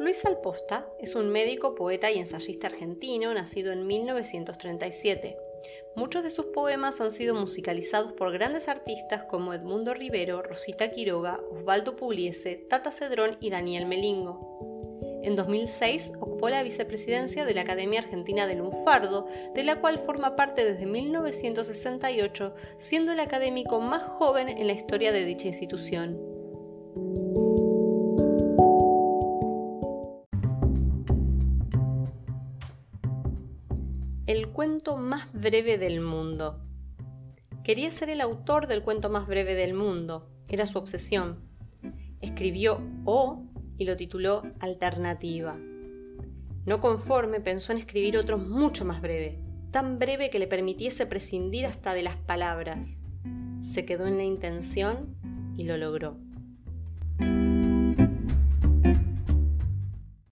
Luis Alposta es un médico, poeta y ensayista argentino nacido en 1937. Muchos de sus poemas han sido musicalizados por grandes artistas como Edmundo Rivero, Rosita Quiroga, Osvaldo Pugliese, Tata Cedrón y Daniel Melingo. En 2006 ocupó la vicepresidencia de la Academia Argentina del Lunfardo, de la cual forma parte desde 1968, siendo el académico más joven en la historia de dicha institución. El cuento más breve del mundo. Quería ser el autor del cuento más breve del mundo, era su obsesión. Escribió O y lo tituló Alternativa. No conforme, pensó en escribir otro mucho más breve, tan breve que le permitiese prescindir hasta de las palabras. Se quedó en la intención y lo logró.